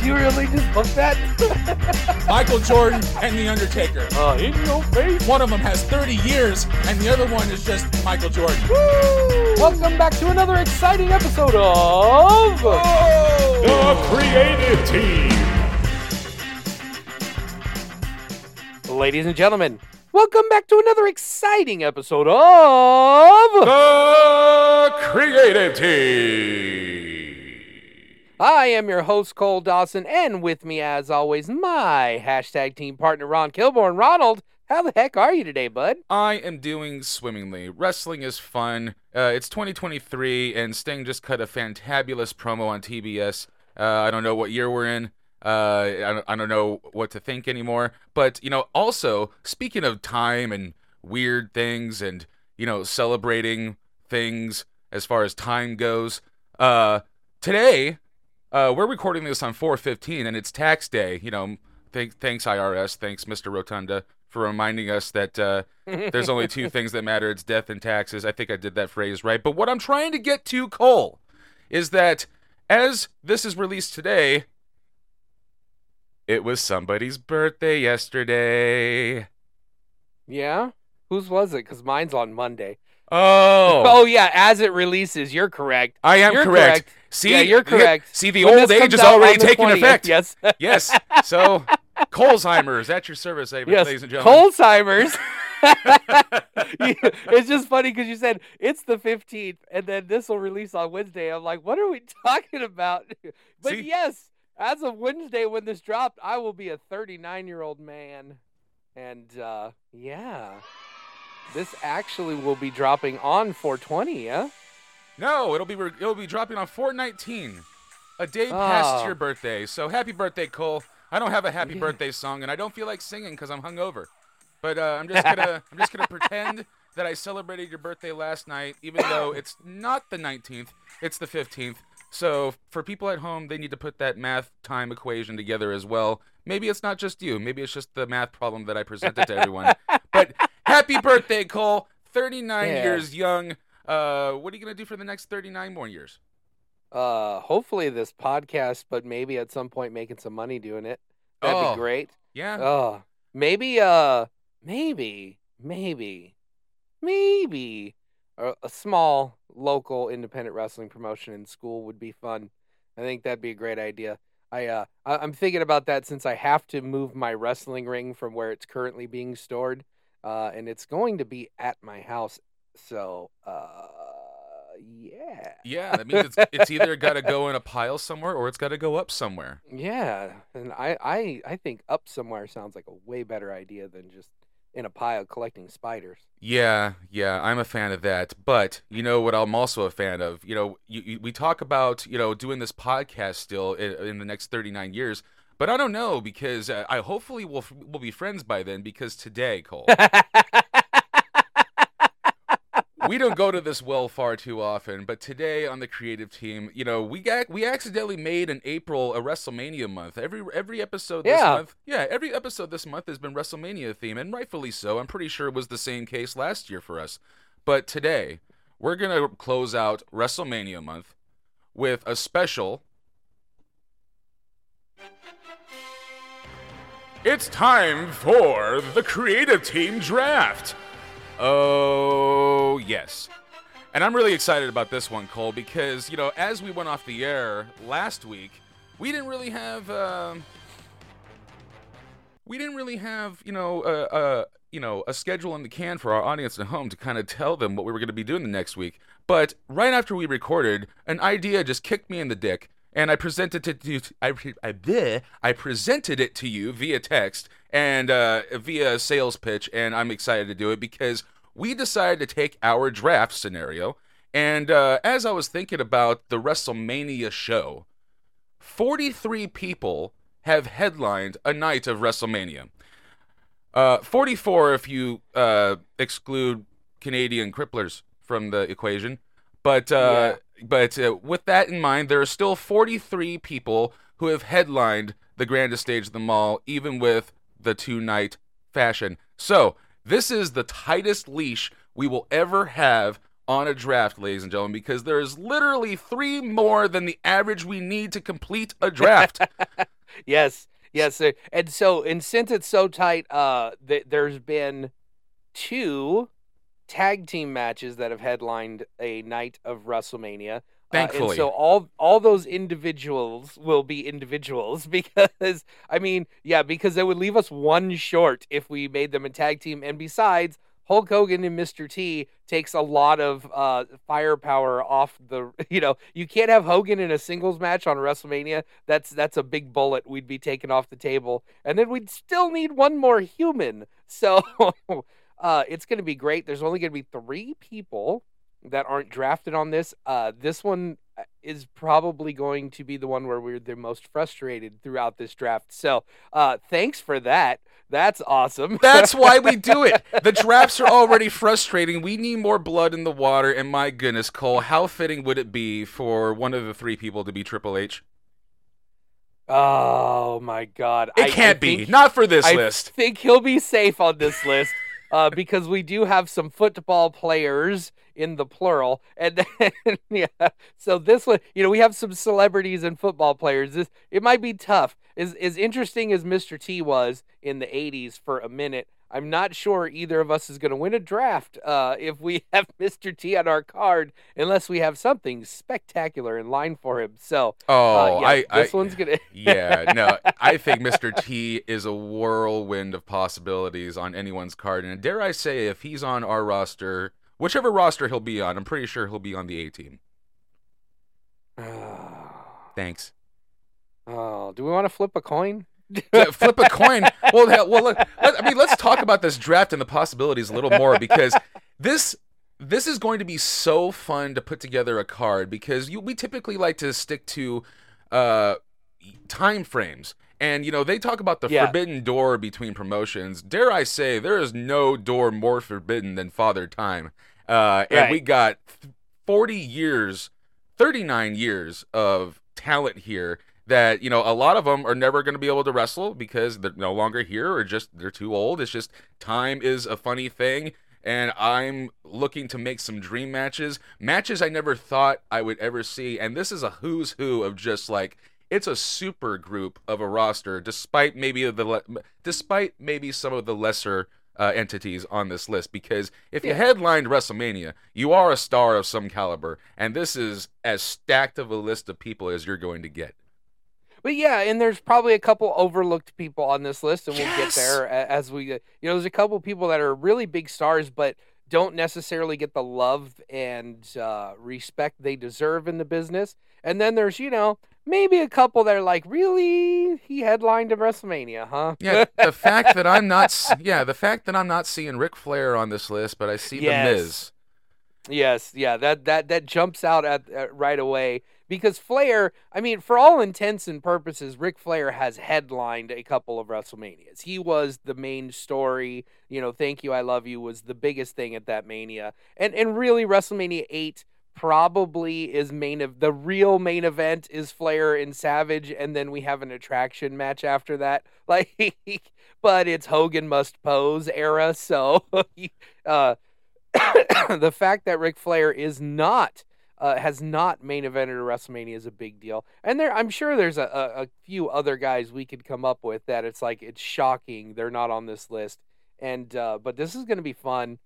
Did you really just book that? Michael Jordan and The Undertaker. uh, in your face. One of them has 30 years, and the other one is just Michael Jordan. Welcome back to another exciting episode of. The creative team. Ladies and gentlemen, welcome back to another exciting episode of. The creative team. I am your host, Cole Dawson, and with me, as always, my hashtag team partner, Ron Kilborn. Ronald, how the heck are you today, bud? I am doing swimmingly. Wrestling is fun. Uh, it's 2023, and Sting just cut a fantabulous promo on TBS. Uh, I don't know what year we're in. Uh, I, don't, know what to think anymore. But, you know, also, speaking of time and weird things and, you know, celebrating things as far as time goes, uh, today, uh, we're recording this on 415, and it's tax day. You know, th- thanks, IRS. Thanks, Mr. Rotunda, for reminding us that uh, there's only two things that matter it's death and taxes. I think I did that phrase right. But what I'm trying to get to, Cole, is that as this is released today, it was somebody's birthday yesterday. Yeah? Whose was it? Because mine's on Monday. Oh, Oh, yeah, as it releases, you're correct. I am You're correct. correct. See, yeah, you're correct. See, the When old age is already taking 20th, effect. Yes. Yes. So, Colesheimer is at your service, ladies yes. and gentlemen. Colesheimer's. it's just funny because you said it's the 15th and then this will release on Wednesday. I'm like, what are we talking about? But See? yes, as of Wednesday when this dropped, I will be a 39 year old man. And uh, yeah, this actually will be dropping on 420, yeah? No, it'll be re- it'll be dropping on 419, a day past Oh. your birthday. So happy birthday, Cole. I don't have a happy Yeah. birthday song, and I don't feel like singing because I'm hungover. But uh, I'm just gonna I'm just gonna pretend that I celebrated your birthday last night, even though it's not the 19th, it's the 15th. So for people at home, they need to put that math time equation together as well. Maybe it's not just you. Maybe it's just the math problem that I presented to everyone. Happy birthday, Cole. 39 Yeah. years young. Uh, what are you gonna do for the next 39 more years? Uh, hopefully this podcast, but maybe at some point making some money doing it. That'd Oh. be great. Yeah. Oh, maybe, uh, maybe, maybe, maybe a, a small local independent wrestling promotion in school would be fun. I think that'd be a great idea. I, uh, I, I'm thinking about that since I have to move my wrestling ring from where it's currently being stored, uh, and it's going to be at my house. So, uh, yeah. Yeah, that means it's, it's either got to go in a pile somewhere or it's got to go up somewhere. Yeah, and I, I I think up somewhere sounds like a way better idea than just in a pile collecting spiders. Yeah, yeah, I'm a fan of that. But you know what? I'm also a fan of. You know, you, you, we talk about you know doing this podcast still in, in the next 39 years. But I don't know because uh, I hopefully we'll we'll be friends by then. Because today, Cole, we don't go to this well far too often, but today on the creative team, you know, we got we accidentally made an April a WrestleMania month. Every every episode this Yeah. month, yeah, every episode this month has been WrestleMania theme, and rightfully so. I'm pretty sure it was the same case last year for us. But today, we're gonna close out WrestleMania month with a special. It's time for the creative team draft. Oh, yes. And I'm really excited about this one, Cole, because, you know, as we went off the air last week, we didn't really have, um, we didn't really have, you know, a, you know, a schedule in the can for our audience at home to kind of tell them what we were going to be doing the next week. But right after we recorded, an idea just kicked me in the dick, and I presented it to you. I, I, bleh, I presented it to you via text and uh, via sales pitch, and I'm excited to do it because we decided to take our draft scenario. And uh, as I was thinking about the WrestleMania show, 43 people have headlined a night of WrestleMania. Uh, 44 if you uh, exclude Canadian cripplers from the equation. But uh, but uh, with that in mind, there are still 43 people who have headlined the grandest stage of the mall, even with the two night fashion. So, this is the tightest leash we will ever have on a draft, ladies and gentlemen, because there is literally three more than the average we need to complete a draft. yes, yes, and so and since it's so tight, uh, th- there's been two tag team matches that have headlined a night of WrestleMania. Uh, Thankfully. and so all all those individuals will be individuals because I mean, yeah, because it would leave us one short if we made them a tag team. And besides, Hulk Hogan and Mr. T takes a lot of uh, firepower off the. You know, you can't have Hogan in a singles match on WrestleMania. That's that's a big bullet we'd be taking off the table, and then we'd still need one more human. So uh, it's going to be great. There's only going to be three people that aren't drafted on this. Uh, this one uh, is probably going to be the one where we're the most frustrated throughout this draft. So uh, thanks for that. That's awesome. That's why we do it. The drafts are already frustrating. We need more blood in the water. And my goodness, Cole, how fitting would it be for one of the three people to be Triple H? oh my God! It I- I can't be. Not for this I list. I think he'll be safe on this list. Uh, because we do have some football players in the plural, and then, yeah, so this one, you know, we have some celebrities and football players. This it might be tough. As as interesting as Mr. T was in the '80s for a minute, I'm not sure either of us is going to win a draft uh, if we have Mr. T on our card, unless we have something spectacular in line for him. So, Oh, uh, yeah, I, this I, one's gonna. yeah, no, I think Mr. T is a whirlwind of possibilities on anyone's card. And dare I say, if he's on our roster, whichever roster he'll be on, I'm pretty sure he'll be on the A team. Thanks. Oh, do we want to flip a coin? Flip a coin. Well, hell, well, let, let- I mean, let's talk about this draft and the possibilities a little more because this this is going to be so fun to put together a card because you, we typically like to stick to uh, time frames. And you know they talk about the Yeah. forbidden door between promotions. Dare I say, there is no door more forbidden than Father Time. Uh, and Right. we got 40 years, 39 years of talent here that, you know, a lot of them are never going to be able to wrestle because they're no longer here or just they're too old. It's just time is a funny thing. And I'm looking to make some dream matches, matches I never thought I would ever see. And this is a who's who of just like it's a super group of a roster, despite maybe the le- despite maybe some of the lesser uh, entities on this list. Because if you headlined WrestleMania, you are a star of some caliber, and this is as stacked of a list of people as you're going to get. But yeah, and there's probably a couple overlooked people on this list, and we'll Yes! get there as we. You know, there's a couple people that are really big stars, but don't necessarily get the love and uh, respect they deserve in the business. And then there's, you know, maybe a couple that are like, really, he headlined a WrestleMania, huh? Yeah, the fact that I'm not, yeah, the fact that I'm not seeing Ric Flair on this list, but I see Yes. the Miz. Yes, yeah, that that that jumps out at, at right away because Flair, I mean, for all intents and purposes, Ric Flair has headlined a couple of WrestleManias. He was the main story. You know, "Thank You, I Love You" was the biggest thing at that Mania, and and really WrestleMania eight probably is main of the real main event is Flair and Savage, and then we have an attraction match after that. Like, but it's Hogan must pose era, so uh the fact that Ric Flair is not uh, has not main evented a WrestleMania is a big deal, and there I'm sure there's a, a, a few other guys we could come up with that it's like it's shocking they're not on this list, and uh, but this is going to be fun.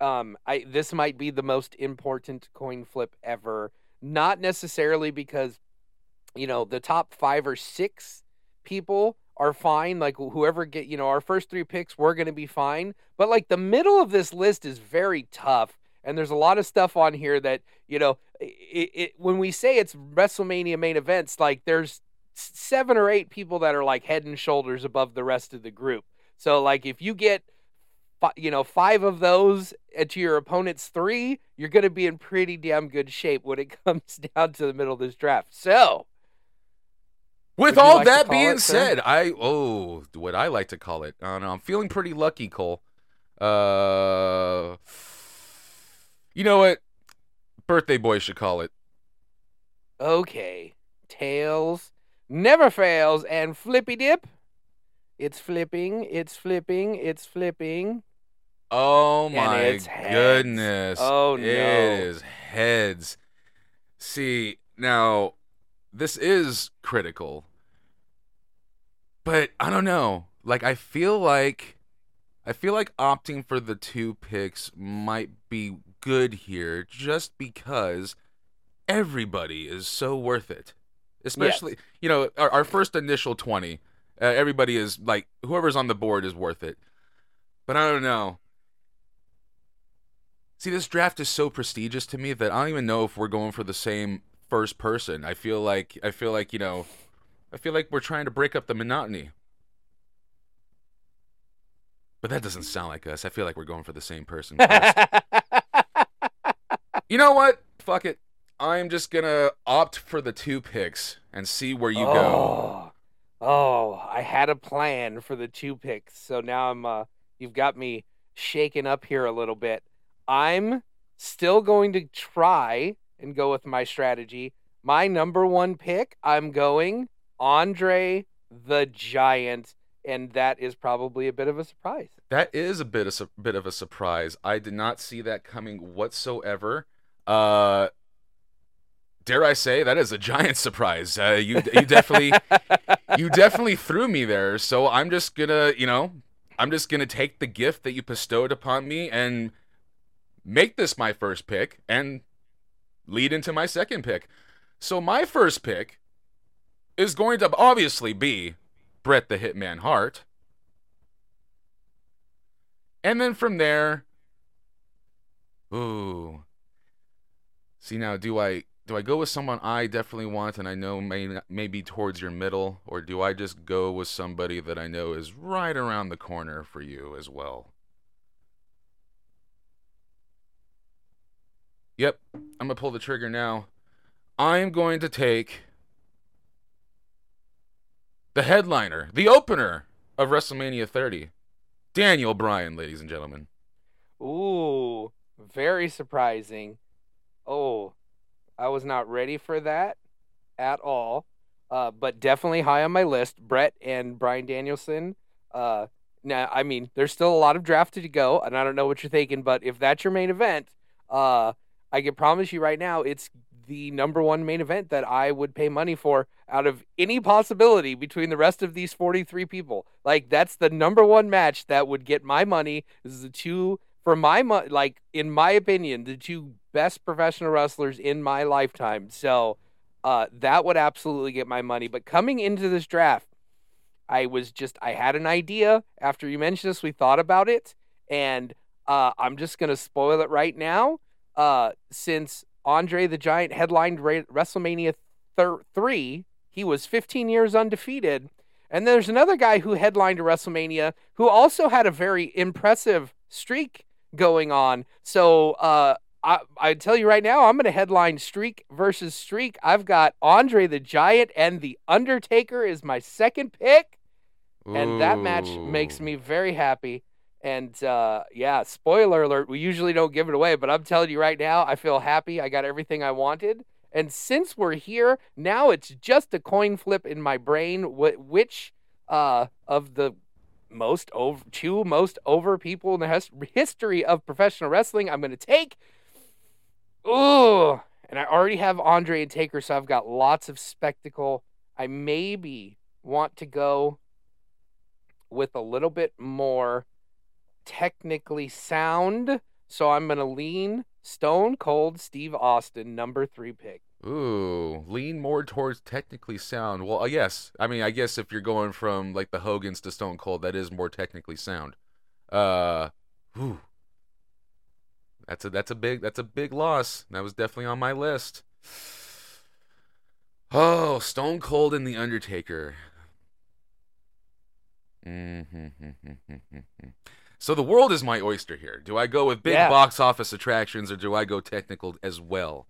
Um, I this might be the most important coin flip ever, not necessarily because you know the top five or six people are fine. Like whoever get you know our first three picks, we're gonna be fine. But like the middle of this list is very tough, and there's a lot of stuff on here that you know. It, it when we say it's WrestleMania main events, like there's seven or eight people that are like head and shoulders above the rest of the group. So like if you get you know five of those to your opponent's three, you're gonna be in pretty damn good shape when it comes down to the middle of this draft. So. With all like that being it, said, I oh, what I like to call it. I don't know. I'm feeling pretty lucky, Cole. Uh, you know what? Birthday boy should call it. Okay. Tails never fails and flippy dip. It's flipping, it's flipping, it's flipping. Oh my goodness. Oh, no. is heads. See, now this is critical. But I don't know. Like I feel like I feel like opting for the two picks might be good here just because everybody is so worth it. Especially, you know, our, our first initial 20, uh, everybody is like whoever's on the board is worth it. But I don't know. See, this draft is so prestigious to me that I don't even know if we're going for the same first person. I feel like I feel like, you know, I feel like we're trying to break up the monotony. But that doesn't sound like us. I feel like we're going for the same person you know what? Fuck it. I'm just going to opt for the two picks and see where you go. oh, oh, I had a plan for the two picks, so now I'm. Uh, you've got me shaken up here a little bit. I'm still going to try and go with my strategy. My number one pick, I'm going Andre the Giant, and that is probably a bit of a surprise. That is a bit of bit of a surprise. I did not see that coming whatsoever. Uh, dare I say that is a giant surprise. Uh, you you definitely you definitely threw me there. So I'm just gonna you know I'm just gonna take the gift that you bestowed upon me and make this my first pick and lead into my second pick. So my first pick is going to obviously be Bret the Hitman Hart. And then from there, ooh. See now, do I do I go with someone I definitely want and I know may not- may be towards your middle, or do I just go with somebody that I know is right around the corner for you as well? Yep, I'm gonna pull the trigger now. I'm going to take the headliner, the opener of WrestleMania 30. Daniel Bryan, ladies and gentlemen. Ooh, very surprising. Oh, I was not ready for that at all. Uh, but definitely high on my list. Bret and Brian Danielson. Uh, now, I mean, there's still a lot of draft to go, and I don't know what you're thinking, but if that's your main event, uh, I can promise you right now, it's the number one main event that I would pay money for out of any possibility between the rest of these 43 people. Like that's the number one match that would get my money. This is the two for my mo- like in my opinion, the two best professional wrestlers in my lifetime. So uh, that would absolutely get my money. But coming into this draft, I was just I had an idea after you mentioned this. We thought about it, and uh, I'm just gonna spoil it right now. Uh, since Andre the Giant headlined Ra- WrestleMania thir- three, he was 15 years undefeated. And there's another guy who headlined WrestleMania who also had a very impressive streak going on. So uh, I I tell you right now, I'm going to headline streak versus streak. I've got Andre the Giant and the Undertaker is my second pick, and that match makes me very happy. And uh, yeah, spoiler alert, we usually don't give it away, but I'm telling you right now, I feel happy. I got everything I wanted. And since we're here, now it's just a coin flip in my brain wh- which uh, of the most over two most over people in the his- history of professional wrestling I'm going to take. Ooh, and I already have Andre and Taker, so I've got lots of spectacle. I maybe want to go with a little bit more technically sound, so I'm going to lean Stone Cold Steve Austin, number three pick. Ooh, lean more towards technically sound. Well, uh, yes. I mean, I guess if you're going from like the Hogans to Stone Cold, that is more technically sound. Uh, whew. That's a that's a big that's a big loss. That was definitely on my list. Oh, Stone Cold and the Undertaker. Mm-hmm. So the world is my oyster here. Do I go with big Yeah. box office attractions or do I go technical as well?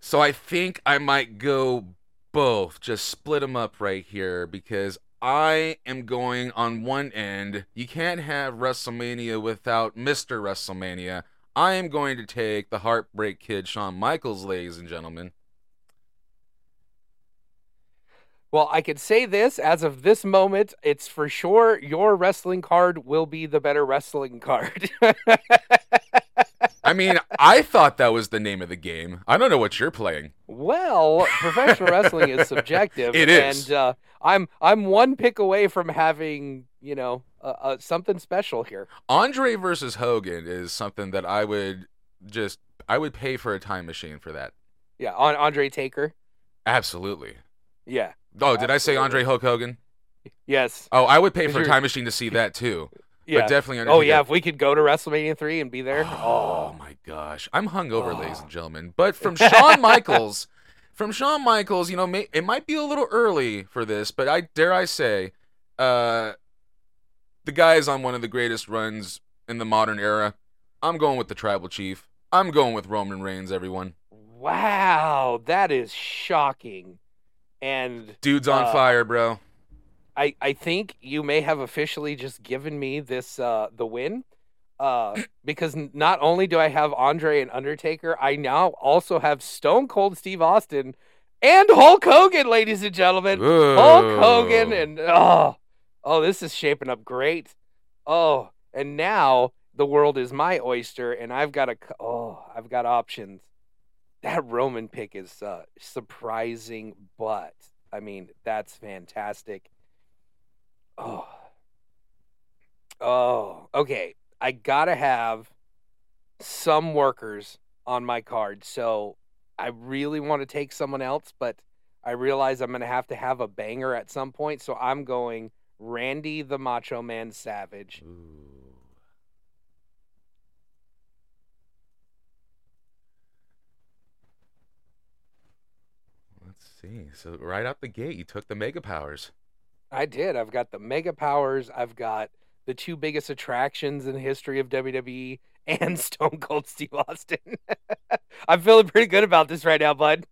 So I think I might go both. Just split them up right here because I am going on one end. You can't have WrestleMania without Mr. WrestleMania. I am going to take the Heartbreak Kid, Shawn Michaels, ladies and gentlemen. Well, I could say this as of this moment, it's for sure your wrestling card will be the better wrestling card. I mean, I thought that was the name of the game. I don't know what you're playing. well, professional wrestling is subjective, It is. and uh, I'm I'm one pick away from having you know uh, uh, something special here. Andre versus Hogan is something that I would just I would pay for a time machine for that. Yeah, on Andre Taker. Absolutely. Yeah. Oh, did I say Andre Hulk Hogan? Yes. Oh, I would pay for a time machine to see that too. Yeah. But definitely oh yeah, if we could go to WrestleMania three and be there. Oh my gosh, I'm hungover, Oh. ladies and gentlemen. But from Shawn Michaels, from Shawn Michaels, you know, may, it might be a little early for this, but I dare I say, uh, the guy is on one of the greatest runs in the modern era. I'm going with the Tribal Chief. I'm going with Roman Reigns. Everyone, Wow, that is shocking. And dude's on Uh, fire, bro. I, I think you may have officially just given me this uh, the win. Uh, because not only do I have Andre and Undertaker, I now also have Stone Cold Steve Austin and Hulk Hogan, ladies and gentlemen. Hulk Hogan and oh, oh, this is shaping up great. Oh, and now the world is my oyster, and I've got a oh, I've got options. That Roman pick is uh, surprising, but I mean that's fantastic. Oh, oh, okay. I gotta have some workers on my card, so I really want to take someone else, but I realize I'm to have to have a banger at some point, so I'm going Randy the Macho Man Savage. Ooh. Let's see. So right out the gate, you took the mega powers. I did. I've got the Mega Powers. I've got the two biggest attractions in the history of WWE and Stone Cold Steve Austin. I'm feeling pretty good about this right now, bud.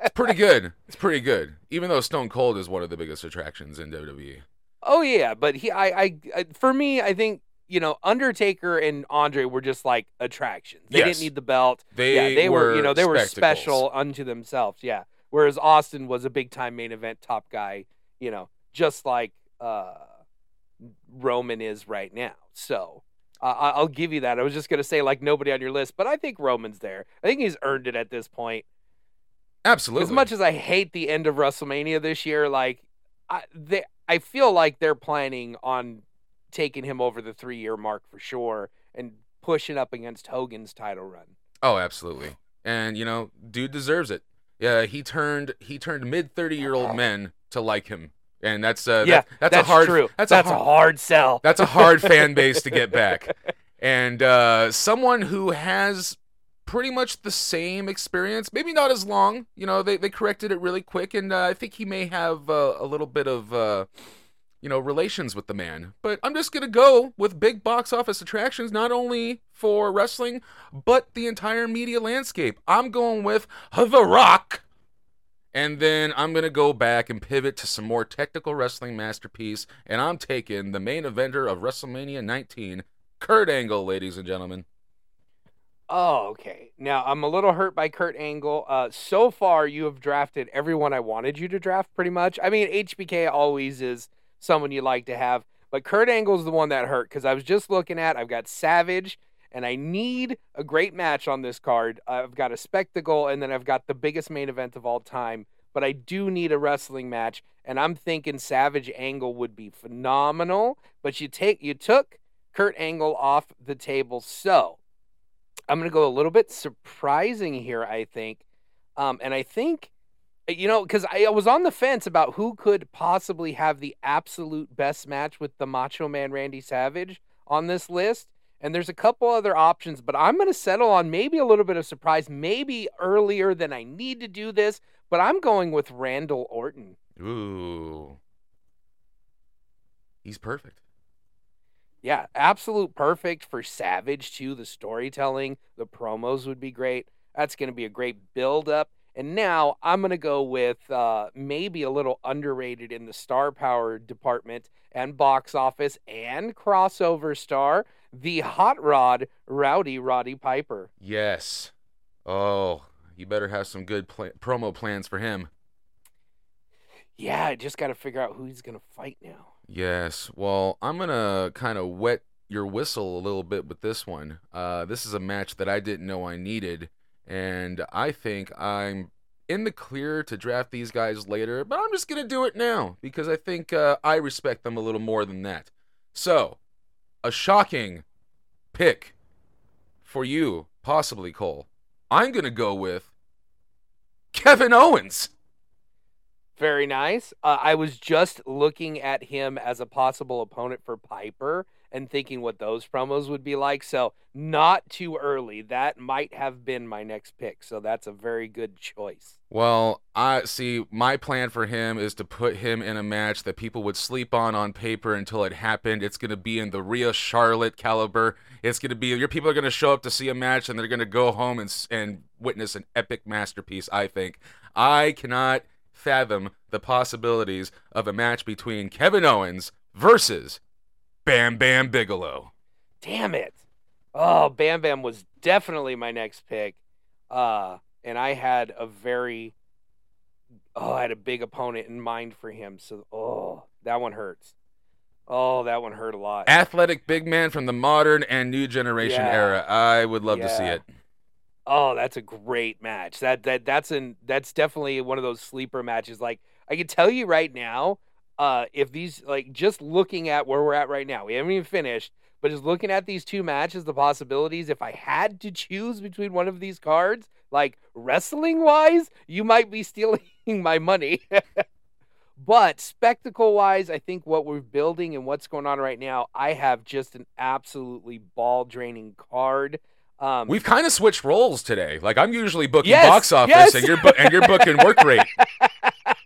It's pretty good. It's pretty good. Even though Stone Cold is one of the biggest attractions in. WWE. oh yeah, but he, I, I, I, for me, I think you know Undertaker and Andre were just like attractions. They Yes. didn't need the belt. They, yeah, they were, you know, they were spectacles. special unto themselves. Yeah. Whereas Austin was a big time main event top guy, you know, just like uh, Roman is right now. So uh, I- I'll give you that. I was just gonna say like nobody on your list, but I think Roman's there. I think he's earned it at this point. Absolutely. As much as I hate the end of WrestleMania this year, like I, they, I feel like they're planning on taking him over the three year mark for sure and pushing up against Hogan's title run. Oh, absolutely. And you know, dude deserves it. Yeah, he turned he turned mid thirty year old men to like him, and that's uh, yeah, that- that's, that's a hard true. that's, That's a a hard, hard sell. that's a hard fan base to get back, and uh, someone who has pretty much the same experience, maybe not as long. You know, they they corrected it really quick, and uh, I think he may have uh, a little bit of. Uh, you know, relations with the man. But I'm just going to go with big box office attractions, not only for wrestling, but the entire media landscape. I'm going with The Rock. And then I'm going to go back and pivot to some more technical wrestling masterpiece. And I'm taking the main eventer of WrestleMania 19, Kurt Angle, ladies and gentlemen. Oh, okay. Now I'm a little hurt by Kurt Angle. Uh, so far, you have drafted everyone I wanted you to draft, pretty much. I mean, HBK always is someone you like to have, but Kurt Angle's the one that hurt because I was just looking at. I've got Savage, and I need a great match on this card. I've got a spectacle, and then I've got the biggest main event of all time. But I do need a wrestling match, and I'm thinking Savage Angle would be phenomenal. But you take you took Kurt Angle off the table, so. I'm to go a little bit surprising here, I think. Um, and I think, you know, because I was on the fence about who could possibly have the absolute best match with the Macho Man Randy Savage on this list. And there's a couple other options, but I'm going to settle on maybe a little bit of surprise, maybe earlier than I need to do this, but I'm going with Randall Orton. Ooh. He's perfect. Yeah, absolute perfect for Savage too. The storytelling, the promos would be great. That's going to be a great build up. And now I'm going to go with uh, maybe a little underrated in the star power department and box office and crossover star, the hot rod Rowdy Roddy Piper. Yes. Oh, you better have some good pla- promo plans for him. yeah, I just got to figure out who he's gonna fight now. Yes. Well, I'm gonna kind of wet your whistle a little bit with this one. Uh, this is a match that I didn't know I needed, and I think I'm in the clear to draft these guys later. But I'm just gonna do it now because I think uh, I respect them a little more than that. So, a shocking pick for you, possibly Cole. I'm gonna go with Kevin Owens. Very nice. Uh, I was just looking at him as a possible opponent for Piper and thinking what those promos would be like. So, not too early. That might have been my next pick. So, that's a very good choice. Well, I see. My plan for him is to put him in a match that people would sleep on on paper until it happened. It's going to be in the Rhea Charlotte caliber. It's going to be your people are going to show up to see a match and they're going to go home and and witness an epic masterpiece. I think I cannot fathom the possibilities of a match between Kevin Owens versus Bam Bam Bigelow. Damn it. Oh, Bam Bam was definitely my next pick. Uh, and I had a very, oh, I had a big opponent in mind for him. So, oh, that one hurts. Oh, that one hurt a lot. Athletic big man from the modern and new generation Yeah. era. I would love to see it. Oh, that's a great match. That that that's an that's definitely one of those sleeper matches. Like I can tell you right now, uh, if these like just looking at where we're at right now, we haven't even finished, but just looking at these two matches, the possibilities. If I had to choose between one of these cards, like wrestling wise, you might be stealing my money. but spectacle wise, I think what we're building and what's going on right now, I have just an absolutely ball draining card. Um, We've kind of switched roles today. Like I'm usually booking Yes, box office, yes. and you're bu- and you're booking work rate.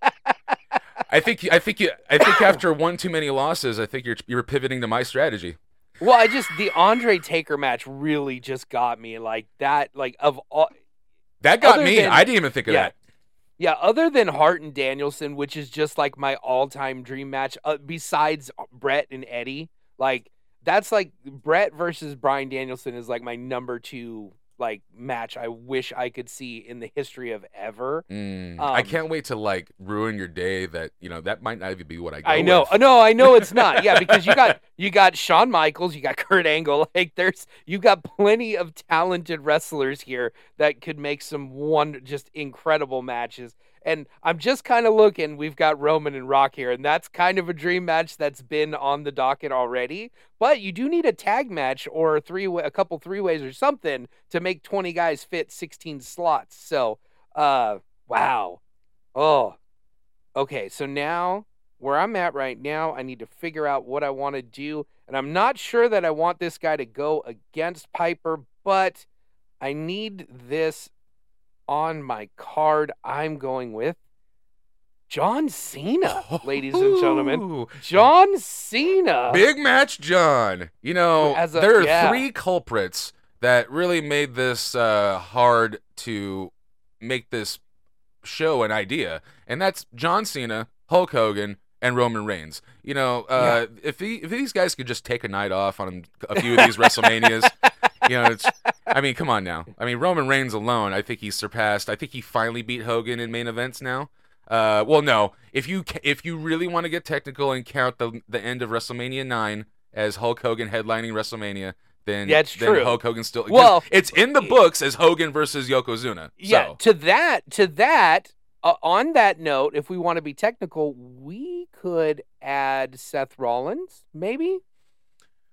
I think I think you I think after one too many losses, I think you're you're pivoting to my strategy. Well, I just the Andre Taker match really just got me like that. Like of all, That got me. than- I didn't even think of yeah, that. yeah. Other than Hart and Danielson, which is just like my all-time dream match. Uh, besides Bret and Eddie, like that's like Bret versus Brian Danielson is like my number two like match. I wish I could see in the history of ever. Mm, I Um, can't wait to like ruin your day. That you know that might not even be what I go I know, with. no, I know it's not. Yeah, because you got you got Shawn Michaels, you got Kurt Angle. Like there's you got plenty of talented wrestlers here that could make some one just incredible matches. And I'm just kind of looking. We've got Roman and Rock here, and that's kind of a dream match that's been on the docket already. But you do need a tag match or a three, a couple three ways or something to make 20 guys fit 16 slots. So, uh, wow, oh, okay. So now where I'm at right now, I need to figure out what I want to do. And I'm not sure that I want this guy to go against Piper, but I need this on my card. I'm going with John Cena, ladies and gentlemen. John Cena. Big match, John. You know, a- there are yeah. three culprits that really made this uh, hard to make this show an idea, and that's John Cena, Hulk Hogan, and Roman Reigns. You know, uh, if he, if these guys could just take a night off on a few of these WrestleManias, you know, it's. I mean, come on now. I mean, Roman Reigns alone, I think he's surpassed. I think he finally beat Hogan in main events now. Uh, well, no. If you if you really want to get technical and count the the end of WrestleMania nine as Hulk Hogan headlining WrestleMania, then Yeah, it's then true. Hulk Hogan still. Well- it's in the books as Hogan versus Yokozuna. Yeah, So, to that, to that. Uh, on that note, if we want to be technical, we could add Seth Rollins, maybe.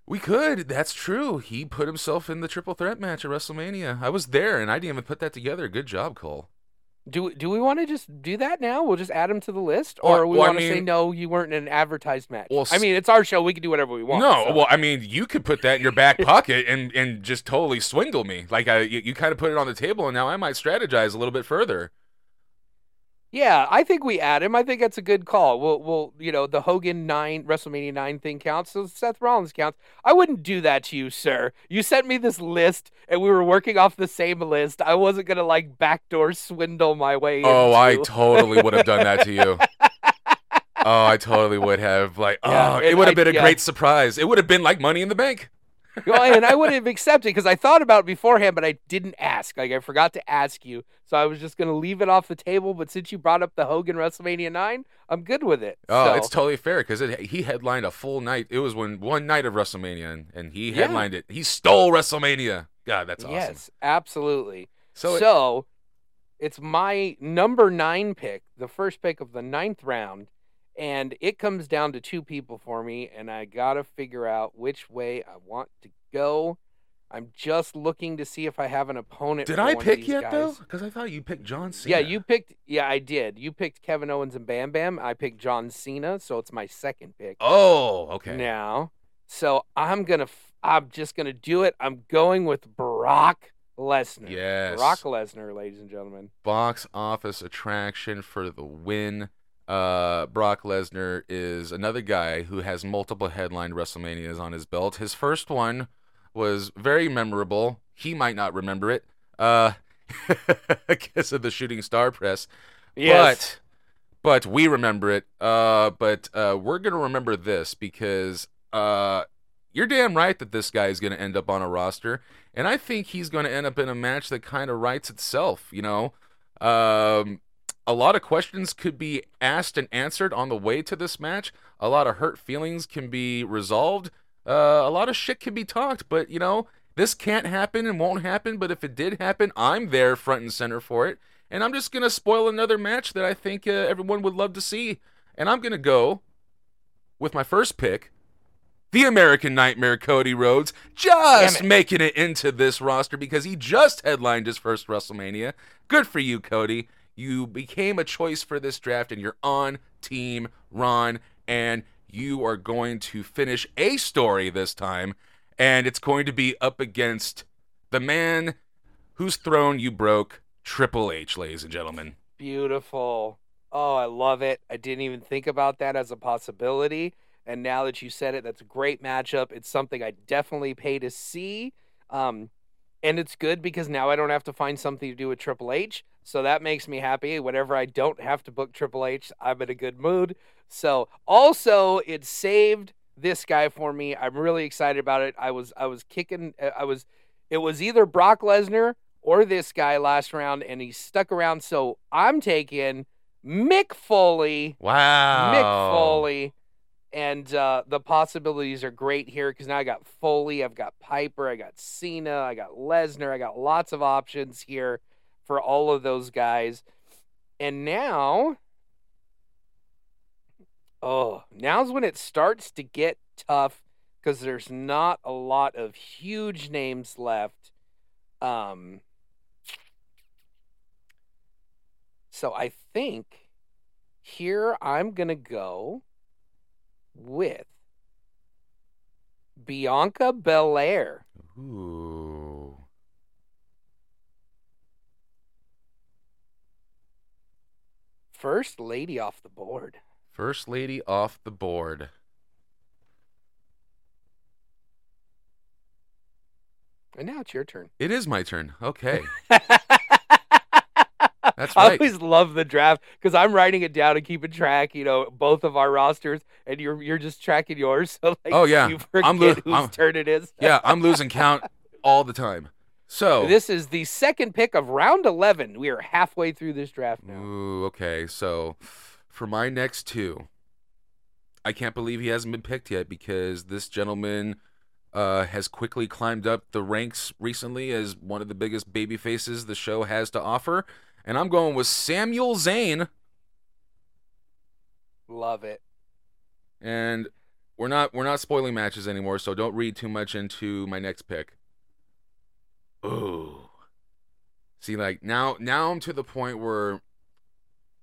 We could. That's true. He put himself in the triple threat match at WrestleMania. I was there, and I didn't even put that together. Good job, Cole. Do do we want to just do that now? We'll just add him to the list, Well, or we well, I want to say no, you weren't in an advertised match. Well, I mean, it's our show; we can do whatever we want. no, so. well, I mean, you could put that in your back pocket and and just totally swindle me. Like I, you, you kind of put it on the table, and now I might strategize a little bit further. Yeah, I think we add him. I think that's a good call. We'll, we'll, you know, the Hogan nine WrestleMania nine thing counts, so Seth Rollins counts. I wouldn't do that to you, sir. You sent me this list, and we were working off the same list. I wasn't gonna like backdoor swindle my way. Oh, I totally would have done that to you. Oh, I totally would have. Like, Yeah, oh, it would have been a yeah. great surprise. It would have been like Money in the Bank. Well, and I wouldn't have accepted because I thought about it beforehand, but I didn't ask. Like I forgot to ask you, so I was just gonna leave it off the table. But since you brought up the Hogan WrestleMania nine, I'm good with it. Oh, So, it's totally fair because he headlined a full night. It was when one night of WrestleMania, and, and he Yeah. headlined it. He stole WrestleMania. God, that's awesome. yes, absolutely. So, So, it- it's my number nine pick, the first pick of the ninth round, and it comes down to two people for me, and I gotta figure out which way I want to go. I'm just looking to see if I have an opponent. did I pick yet guys. though? Because I thought you picked John Cena. Yeah, you picked. Yeah, I did. You picked Kevin Owens and Bam Bam. I picked John Cena, so it's my second pick Oh, okay. now. So I'm gonna. i'm just gonna do it. I'm going with Brock Lesnar. Yes. Brock Lesnar, ladies and gentlemen. box office attraction for the win. Uh, Brock Lesnar is another guy who has multiple headlined WrestleManias on his belt. His first one was very memorable. He might not remember it, uh, because of the shooting star press. But, but we remember it. Uh, but uh, we're gonna remember this because uh, you're damn right that this guy is gonna end up on a roster, and I think he's gonna end up in a match that kind of writes itself. You know, um, a lot of questions could be asked and answered on the way to this match. A lot of hurt feelings can be resolved. Uh, a lot of shit can be talked, but you know, this can't happen and won't happen. But if it did happen, I'm there front and center for it. And I'm just going to spoil another match that I think uh, everyone would love to see. And I'm going to go with my first pick, the American Nightmare Cody Rhodes, just it. making it into this roster because he just headlined his first WrestleMania. Good for you, Cody. You became a choice for this draft and you're on Team Ron. And you are going to finish a story this time. And it's going to be up against the man whose throne you broke, Triple H, ladies and gentlemen. Beautiful. Oh, I love it. I didn't even think about that as a possibility. And now that you said it, that's a great matchup. It's something I definitely pay to see. Um, and it's good because now I don't have to find something to do with Triple H. So that makes me happy. Whenever I don't have to book Triple H, I'm in a good mood. So also it saved this guy for me. I'm really excited about it. I was I was kicking uh, I was it was either Brock Lesnar or this guy last round and he stuck around. So I'm taking Mick Foley. Wow. Mick Foley. And uh, the possibilities are great here because now I got Foley, I've got Piper, I got Cena, I got Lesnar, I got lots of options here for all of those guys. And now, oh, now's when it starts to get tough because there's not a lot of huge names left. Um, so I think here I'm to go with Bianca Belair. Ooh. First lady off the board. First lady off the board. And now it's your turn. It is my turn. Okay. That's right. I always love the draft because I'm writing it down and keeping track. You know, both of our rosters, and you're you're just tracking yours. So like, Oh, yeah. I'm lo- whose I'm- turn it is. yeah, I'm losing count all the time. So. This is the second pick of round 11. We are halfway through this draft now. Ooh, okay. So for my next two, I can't believe he hasn't been picked yet because this gentleman uh, has quickly climbed up the ranks recently as one of the biggest baby faces the show has to offer. And I'm going with Sami Zayn. Love it. And we're not we're not spoiling matches anymore, so don't read too much into my next pick. Ooh. See, like now now I'm to the point where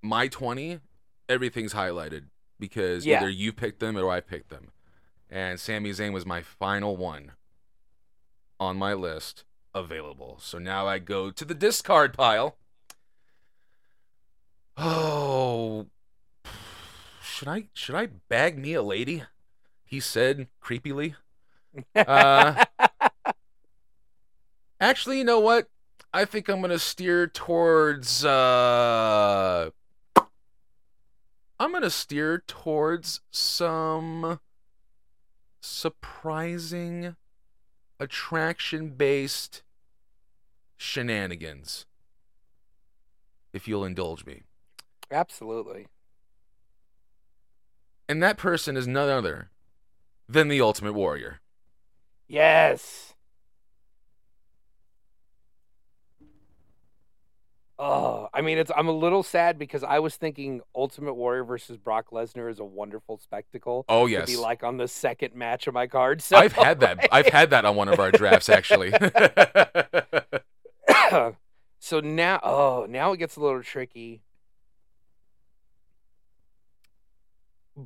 my twenty, everything's highlighted because Yeah. either you picked them or I picked them. And Sami Zayn was my final one on my list available. So now I go to the discard pile. Oh, should I should I bag me a lady? He said creepily. Uh, actually, you know what? I think I'm gonna steer towards. Uh, I'm gonna steer towards some surprising attraction based shenanigans. If you'll indulge me. Absolutely. And that person is none other than the Ultimate Warrior. Yes. Oh, I mean, it's I'm a little sad because I was thinking Ultimate Warrior versus Brock Lesnar is a wonderful spectacle. Oh To yes. be like on the second match of my card. So I've had that. I've had that on one of our drafts actually. so now, oh, now it gets a little tricky.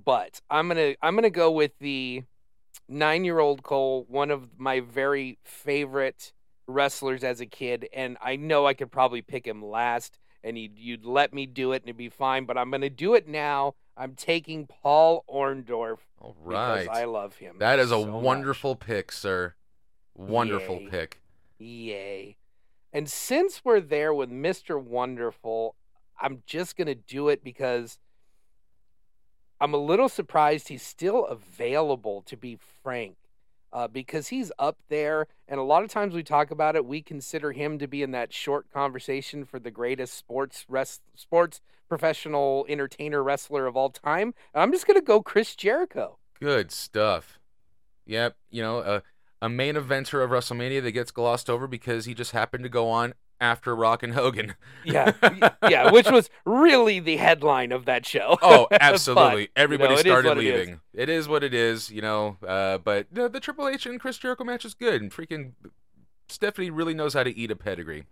But I'm gonna I'm gonna go with the nine year old Cole, one of my very favorite wrestlers as a kid, and I know I could probably pick him last, and you'd you'd let me do it and it'd be fine. But I'm gonna do it now. I'm taking Paul Orndorff All right, because. I love him. That is a so much. wonderful pick, sir. Wonderful Yay. pick. Yay. And since we're there with Mr. Wonderful, I'm just going to do it because I'm a little surprised he's still available, to be frank, uh, because he's up there. And a lot of times we talk about it, we consider him to be in that short conversation for the greatest sports res- sports professional entertainer wrestler of all time. And I'm just going to go Chris Jericho. Good stuff. Yep, you know, a a main eventer of WrestleMania that gets glossed over because he just happened to go on after Rock and Hogan. Yeah, yeah, which was really the headline of that show. Oh, But, absolutely. Everybody it is started what it is. leaving. It is what it is, you know. Uh, but the, the Triple H and Chris Jericho match is good. And freaking Stephanie really knows how to eat a pedigree.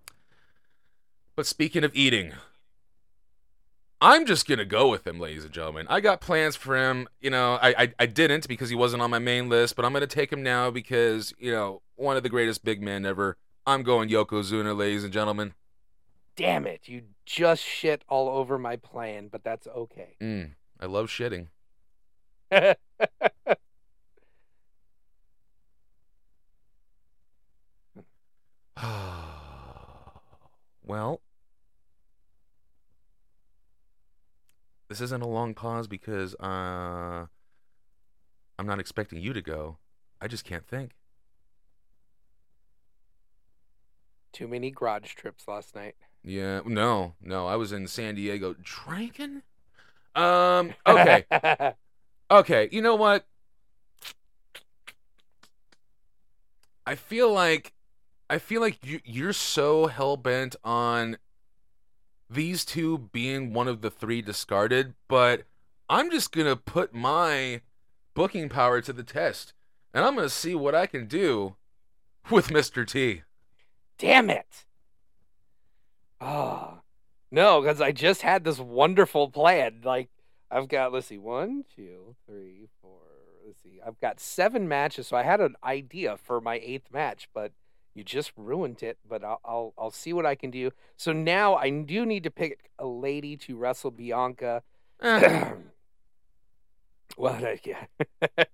But speaking of eating, I'm just gonna go with him, ladies and gentlemen. I got plans for him. You know, I, I I didn't because he wasn't on my main list, but I'm gonna take him now because you know one of the greatest big men ever. I'm going Yokozuna, ladies and gentlemen. Damn it, you just shit all over my plan, but that's okay. Mm, I love shitting. well, this isn't a long pause because uh, I'm not expecting you to go. I just can't think. Too many garage trips last night. Yeah, no, no. I was in San Diego drinking. Um. Okay. Okay, you know what? I feel like I feel like you you're so hell bent on these two being one of the three discarded, but I'm just gonna put my booking power to the test, and I'm gonna see what I can do with Mr. T. Damn it. Oh, no, because I just had this wonderful plan. Like, I've got, let's see, one, two, three, four, let's see, I've got seven matches. So I had an idea for my eighth match, but you just ruined it. But I'll, I'll, I'll see what I can do. So now I do need to pick a lady to wrestle Bianca. Well, I- yeah.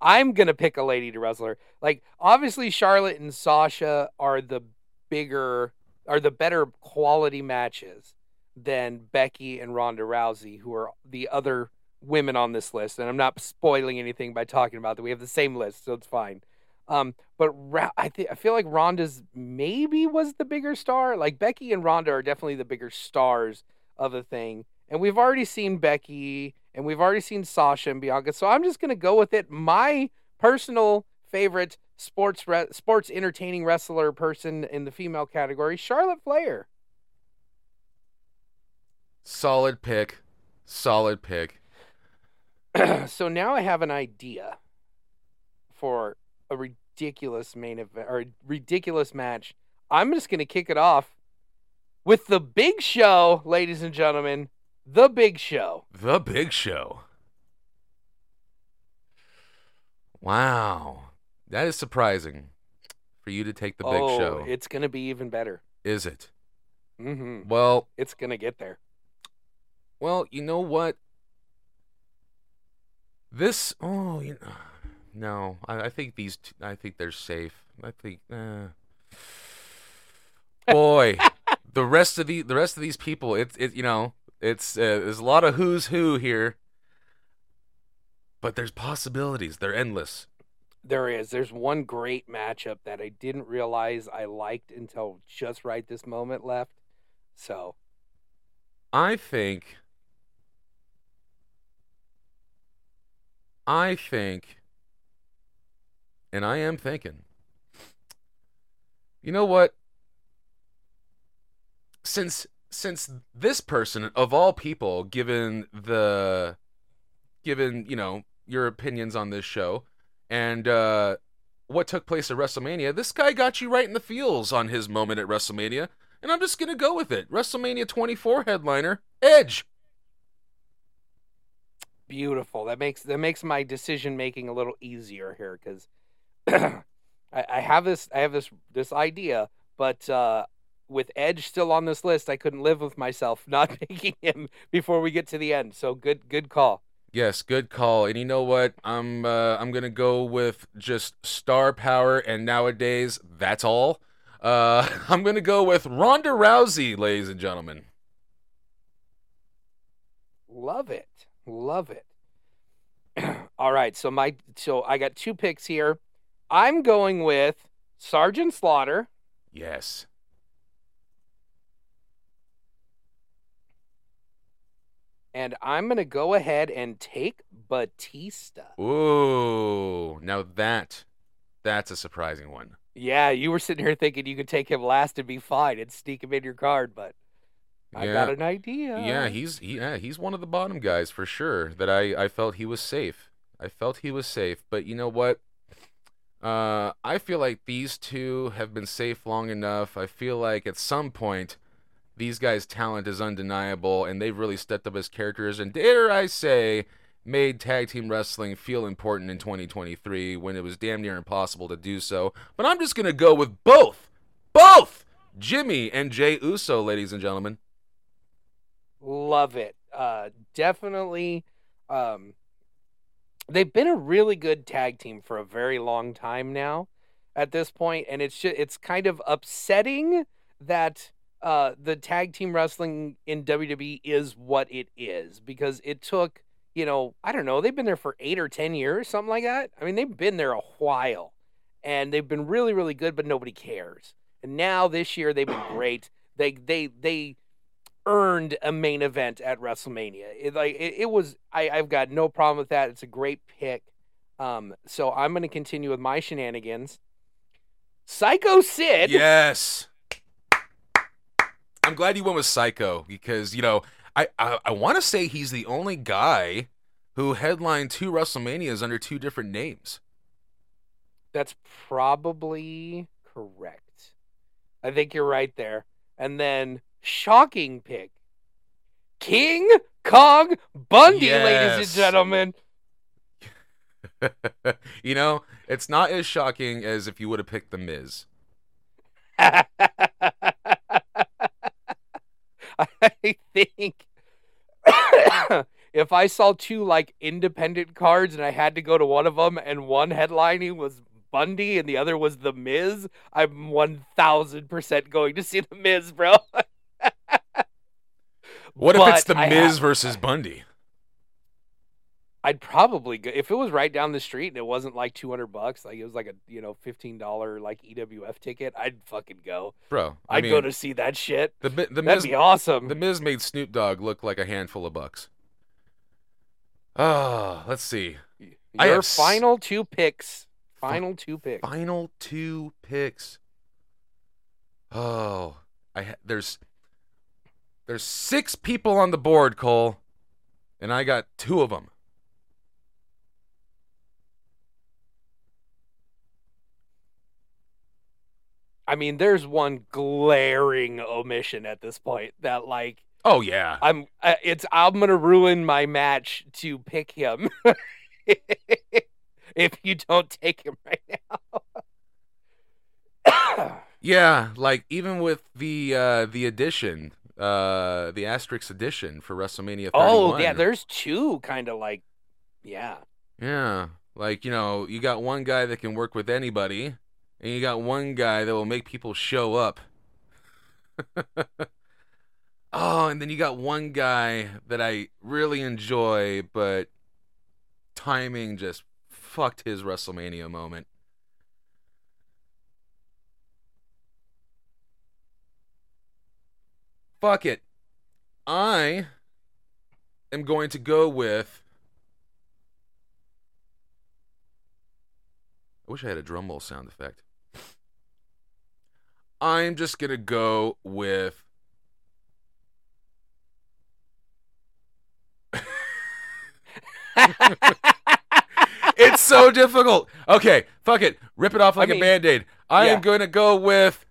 I'm gonna pick a lady to wrestle her. Like obviously Charlotte and Sasha are the bigger are the better quality matches than Becky and Ronda Rousey, who are the other women on this list. And I'm not spoiling anything by talking about that. We have the same list, so it's fine. Um, but Ra- I think I feel like Ronda's maybe was the bigger star. Like Becky and Ronda are definitely the bigger stars of the thing. And we've already seen Becky and we've already seen Sasha and Bianca. So I'm just to go with it. My personal favorite sports re- sports entertaining wrestler person in the female category, Charlotte Flair. solid pick, solid pick. so now I have an idea for a ridiculous main event or a ridiculous match. I'm just going to kick it off with the big show, ladies and gentlemen. The big show. The Big Show. Wow. That is surprising for you to take the Big oh, Show. it's going to be even better. Is it? hmm Well, It's going to get there. well, you know what? This oh, you know, no, I, I think these t- I think they're safe. I think uh, Boy, the rest of the the rest of these people, it's it you know, it's uh, there's a lot of who's who here. But there's possibilities. They're endless. There is. There's one great matchup that I didn't realize I liked until just right this moment left. So I think. I think. And I am thinking. You know what? Since since this person of all people given the given, you know, your opinions on this show and uh what took place at WrestleMania, this guy got you right in the feels on his moment at WrestleMania and I'm just gonna go with it. WrestleMania 24 headliner Edge. beautiful. That makes that makes my decision making a little easier here because I, I have this I have this this idea, but uh, with Edge still on this list, I couldn't live with myself not picking him before we get to the end. So good good call. Yes, good call. And you know what? I'm uh, I'm gonna go with just star power, and nowadays that's all. Uh, I'm gonna go with Ronda Rousey, ladies and gentlemen. Love it. Love it. All right, so my so I got two picks here. I'm going with Sergeant Slaughter. Yes. And I'm going to go ahead and take Batista. Ooh, now that that's a surprising one. Yeah, you were sitting here thinking you could take him last and be fine and sneak him in your card, but I Yeah. got an idea. Yeah, he's he, yeah, he's one of the bottom guys for sure. That I I felt he was safe. I felt he was safe, but you know what? Uh, I feel like these two have been safe long enough. I feel like at some point, these guys' talent is undeniable, and they've really stepped up as characters. And dare I say, made tag team wrestling feel important in 2023 when it was damn near impossible to do so. But I'm just gonna go with both, both Jimmy and Jey Uso, ladies and gentlemen. Love it. Uh, definitely. Um, they've been a really good tag team for a very long time now. At this point, and it's just it's kind of upsetting that uh, the tag team wrestling in WWE is what it is because it took you know I don't know they've been there for eight or ten years something like that. I mean they've been there a while, and they've been really really good, but nobody cares. And now this year they've been great. They they they earned a main event at WrestleMania. It, like it, it was, I, I've got no problem with that. It's a great pick. Um, so I'm going to continue with my shenanigans. Psycho Sid. Yes. I'm glad you went with Psycho because you know I I, I want to say he's the only guy who headlined two WrestleManias under two different names. That's probably correct. I think you're right there. And then shocking pick, King Kong Bundy, ladies and gentlemen. you know, it's not as shocking as if you would have picked the Miz. I think if I saw two like independent cards and I had to go to one of them and one headlining was Bundy and the other was The Miz, I'm 1000% going to see The Miz, bro. What if it's the I Miz have- versus Bundy? I'd probably go if it was right down the street and it wasn't like 200 bucks, like it was like a, you know, $15 like EWF ticket, I'd fucking go. Bro, I I'd mean, go to see that shit. the the That'd Miz be awesome. the Miz made Snoop Dogg look like a handful of bucks. Oh, let's see. Your have s- final two picks. Final two picks. final two picks. Oh, I ha- there's there's six people on the board, Cole, and I got two of them. I mean, there's one glaring omission at this point that, like, Oh yeah, I'm, uh, it's, I'm gonna ruin my match to pick him if you don't take him right now. yeah. Like even with the uh the addition, uh the asterisk edition for WrestleMania 31. oh yeah, there's two kind of like, yeah, Yeah, like you know, you got one guy that can work with anybody, and you got one guy that will make people show up. oh, and then you got one guy that I really enjoy, but timing just fucked his WrestleMania moment. Fuck it. I am going to go with. I wish I had a drum roll sound effect. I'm just going to go with. it's so difficult. Okay, fuck it. Rip it off like mean, a band aid. I yeah. am going to go with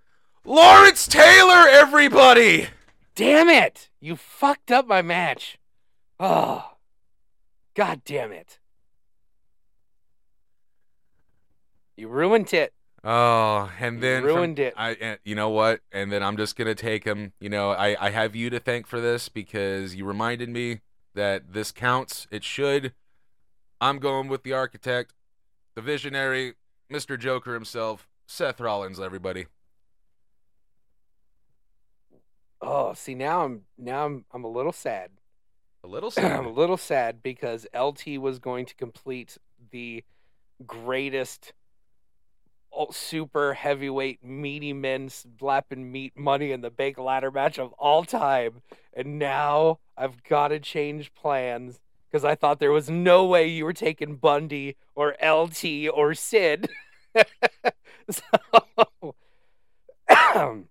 Lawrence Taylor, everybody. Damn it! You fucked up my match. Oh, god damn it! You ruined it. Oh, and You then from- ruined it. I, and you know what? And then I'm just gonna take him. You know, I I have you to thank for this because you reminded me that this counts. It should. I'm going with the architect, the visionary, Mr. Joker himself, Seth Rollins. Everybody. Oh, see now I'm now I'm I'm a little sad. A little sad. I'm a little sad because LT was going to complete the greatest super heavyweight meaty men slapping meat money in the bank ladder match of all time. And now I've got to change plans because I thought there was no way you were taking Bundy or LT or Sid. so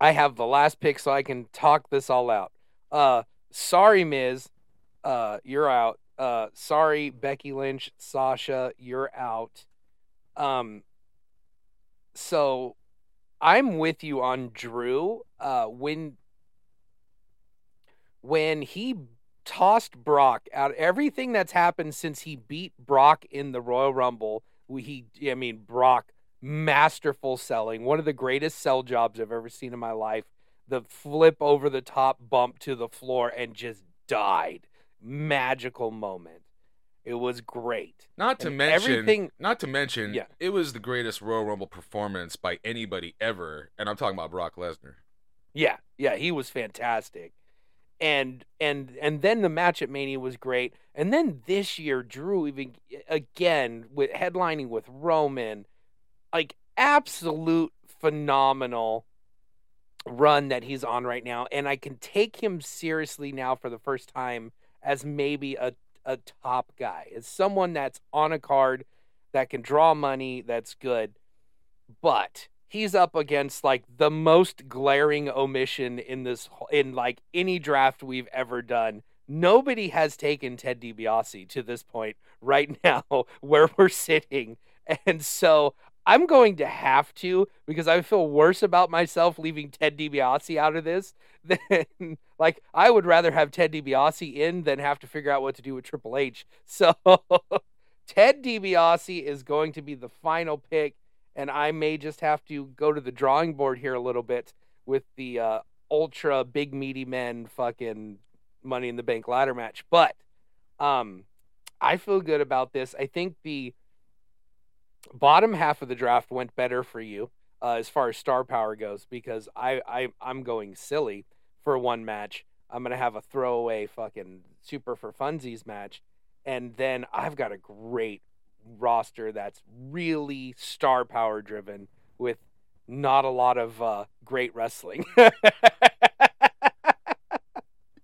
I have the last pick so I can talk this all out. Uh sorry Miz, uh you're out. Uh sorry Becky Lynch, Sasha, you're out. Um so I'm with you on Drew. Uh when when he tossed Brock out everything that's happened since he beat Brock in the Royal Rumble, he I mean Brock masterful selling, one of the greatest sell jobs I've ever seen in my life. The flip over the top bump to the floor and just died. Magical moment. It was great. Not to And mention, everything- not to mention, Yeah. it was the greatest Royal Rumble performance by anybody ever, and I'm talking about Brock Lesnar. Yeah, yeah, he was fantastic. And and and then the match at Mania was great. And then this year, Drew even again with headlining with Roman, like absolute phenomenal run that he's on right now. And I can take him seriously now for the first time as maybe a a top guy, as someone that's on a card that can draw money, that's good. But he's up against like the most glaring omission in this in like any draft we've ever done. Nobody has taken Ted DiBiase to this point right now where we're sitting. And so I'm going to have to because I feel worse about myself leaving Ted DiBiase out of this than like I would rather have Ted DiBiase in than have to figure out what to do with Triple H. So Ted DiBiase is going to be the final pick and I may just have to go to the drawing board here a little bit with the uh, ultra big meaty men fucking Money in the Bank ladder match. But um, I feel good about this. I think the bottom half of the draft went better for you uh, as far as star power goes because I, I I'm going silly for one match. I'm gonna have a throwaway fucking super for funsies match, and then I've got a great roster that's really star power driven with not a lot of uh, great wrestling.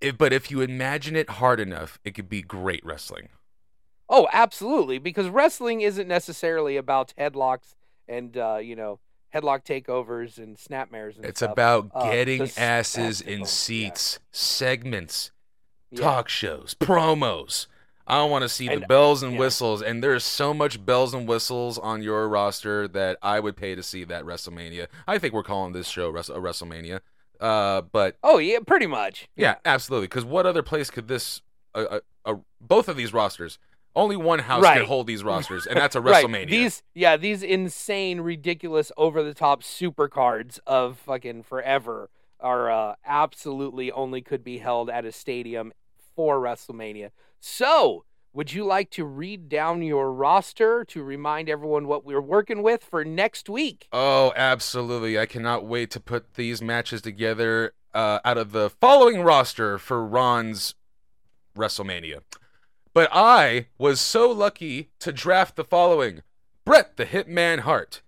It, but if you imagine it hard enough, it could be great wrestling. Oh, absolutely, because wrestling isn't necessarily about headlocks and uh, you know headlock takeovers and snapmares. And It's stuff. about Uh, getting asses in yeah. seats, segments, Yeah. talk shows, promos. I want to see the bells and yeah. whistles, and there's so much bells and whistles on your roster that I would pay to see that WrestleMania. I think we're calling this show a WrestleMania. Uh, but Oh yeah, pretty much. yeah, absolutely. Because what other place could this? Uh, uh, uh, both of these rosters, only one house Right. can hold these rosters, and that's a Right. WrestleMania. These yeah, these insane, ridiculous, over the top super cards of fucking forever are uh, absolutely only could be held at a stadium for WrestleMania. So, would you like to read down your roster to remind everyone what we're working with for next week? Oh, absolutely. I cannot wait to put these matches together uh, out of the following roster for Ron's WrestleMania. But I was so lucky to draft the following Bret the Hitman Hart,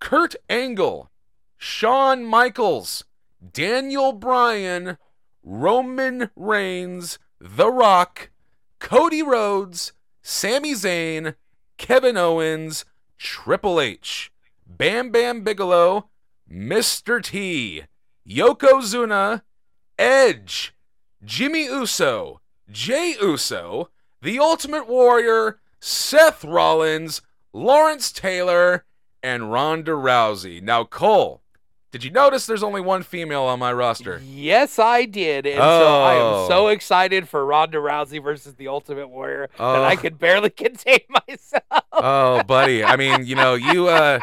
Kurt Angle, Shawn Michaels, Daniel Bryan, Roman Reigns, The Rock, Cody Rhodes, Sami Zayn, Kevin Owens, Triple H, Bam Bam Bigelow, Mr. T, Yokozuna, Edge, Jimmy Uso, Jey Uso, The Ultimate Warrior, Seth Rollins, Lawrence Taylor, and Ronda Rousey. Now, Cole, did you notice there's only one female on my roster? Yes, I did, and so I Oh. am so excited for Ronda Rousey versus the Ultimate Warrior that I Oh. could barely contain myself. Oh, buddy. I mean, you know, you uh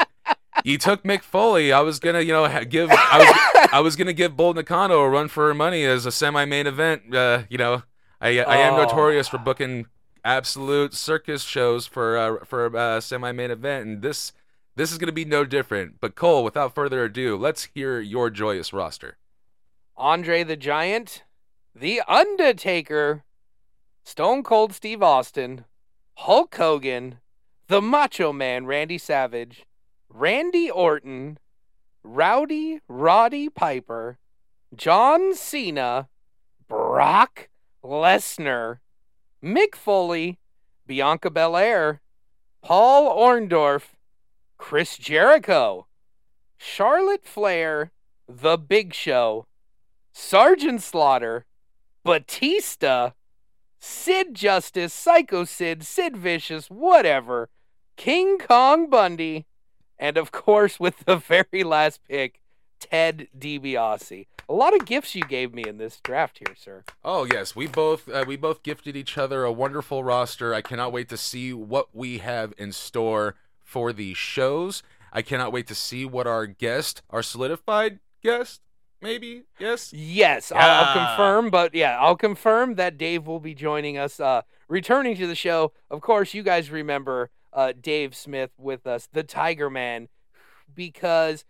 you took Mick Foley. I was gonna, you know, give I was I was gonna give Bull Nakano a run for her money as a semi-main event. Uh, you know, I I am Oh. notorious for booking absolute circus shows for uh, for a uh, semi-main event, and this this is gonna be no different. But Cole, without further ado, let's hear your joyous roster. Andre the Giant, The Undertaker, Stone Cold Steve Austin, Hulk Hogan, The Macho Man Randy Savage, Randy Orton, Rowdy Roddy Piper, John Cena, Brock Lesnar, Mick Foley, Bianca Belair, Paul Orndorff, Chris Jericho, Charlotte Flair, The Big Show, Sergeant Slaughter, Batista, Sid Justice, Psycho Sid, Sid Vicious, whatever, King Kong Bundy, and of course, with the very last pick, Ted DiBiase. A lot of gifts you gave me in this draft here, sir. Oh yes, we both uh, we both gifted each other a wonderful roster. I cannot wait to see what we have in store for the shows. I cannot wait to see what our guest, our solidified guest, maybe yes. Yes, I'll, I'll confirm, but yeah, I'll confirm that Dave will be joining us, uh, returning to the show. Of course, you guys remember uh, Dave Smith with us, the Tiger Man, because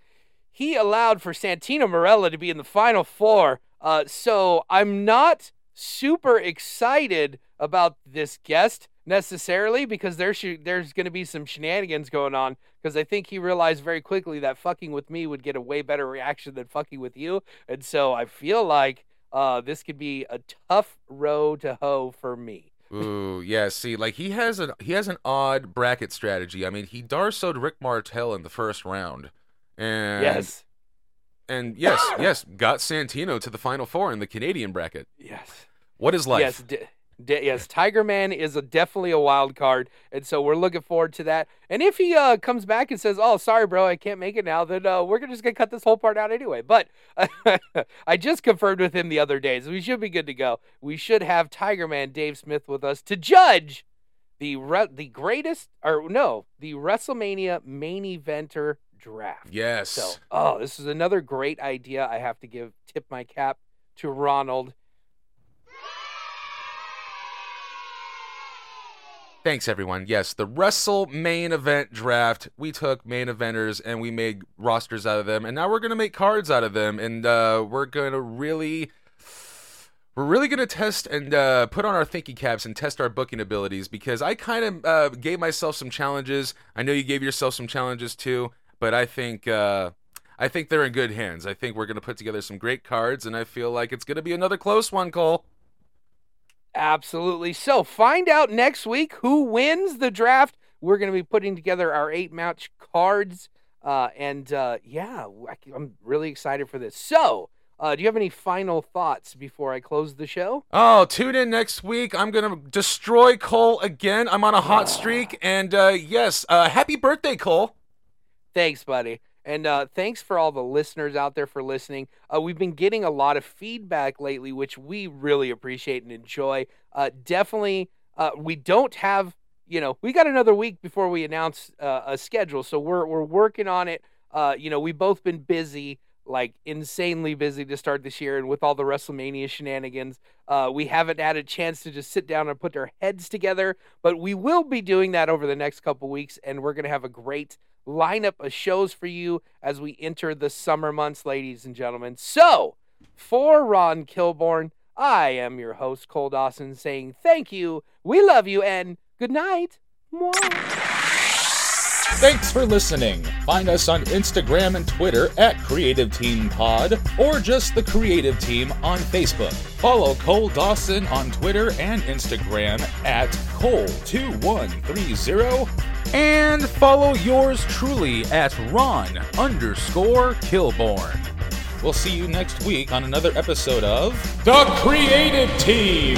he allowed for Santino Marella to be in the final four. Uh, so I'm not super excited about this guest necessarily because there should, there's going to be some shenanigans going on because I think he realized very quickly that fucking with me would get a way better reaction than fucking with you. And so I feel like uh, this could be a tough row to hoe for me. Ooh, yeah. See, like he has an he has an odd bracket strategy. I mean, he Darsoed Rick Martel in the first round, and yes. and yes, yes, got Santino to the final four in the Canadian bracket. Yes. What is life? Yes. D- d- yes. Tiger Man is a, definitely a wild card. And so we're looking forward to that. And if he uh, comes back and says, oh, sorry, bro, I can't make it now, then uh, we're just going to cut this whole part out anyway. But I just confirmed with him the other day, so we should be good to go. We should have Tiger Man Dave Smith with us to judge the re- the greatest, or no, the WrestleMania main eventer draft. Yes. So, oh, this is another great idea. I have to give tip my cap to Ronald. Thanks, everyone. Yes, the Wrestle main event draft. We took main eventers and we made rosters out of them, and now we're gonna make cards out of them, and uh, we're gonna really, we're really gonna test and uh, put on our thinking caps and test our booking abilities because I kind of uh, gave myself some challenges. I know you gave yourself some challenges too, but I think. Uh, I think they're in good hands. I think we're going to put together some great cards, and I feel like it's going to be another close one, Cole. Absolutely. So, find out next week who wins the draft. We're going to be putting together our eight match cards. Uh, and uh, yeah, I'm really excited for this. So, uh, do you have any final thoughts before I close the show? Oh, tune in next week. I'm gonna destroy Cole again. I'm on a hot streak, and uh, yes, uh, happy birthday, Cole. Thanks, buddy. And uh, thanks for all the listeners out there for listening. Uh, we've been getting a lot of feedback lately, which we really appreciate and enjoy. Uh, definitely, uh, we don't have, you know, we got another week before we announce uh, a schedule, so we're we're working on it. Uh, you know, we've both been busy, like insanely busy to start this year, and with all the WrestleMania shenanigans, uh, we haven't had a chance to just sit down and put our heads together. But we will be doing that over the next couple weeks, and we're gonna have a great lineup of shows for you as we enter the summer months, ladies and gentlemen. So, for Ron Kilborn, I am your host, Cole Dawson, saying thank you, we love you, and good night. Mwah. Thanks for listening. Find us on Instagram and Twitter at Creative Team Pod or just the Creative Team on Facebook. Follow Cole Dawson on Twitter and Instagram at Cole2130 And follow yours truly at Ron underscore Kilborn. We'll see you next week on another episode of The Creative Team.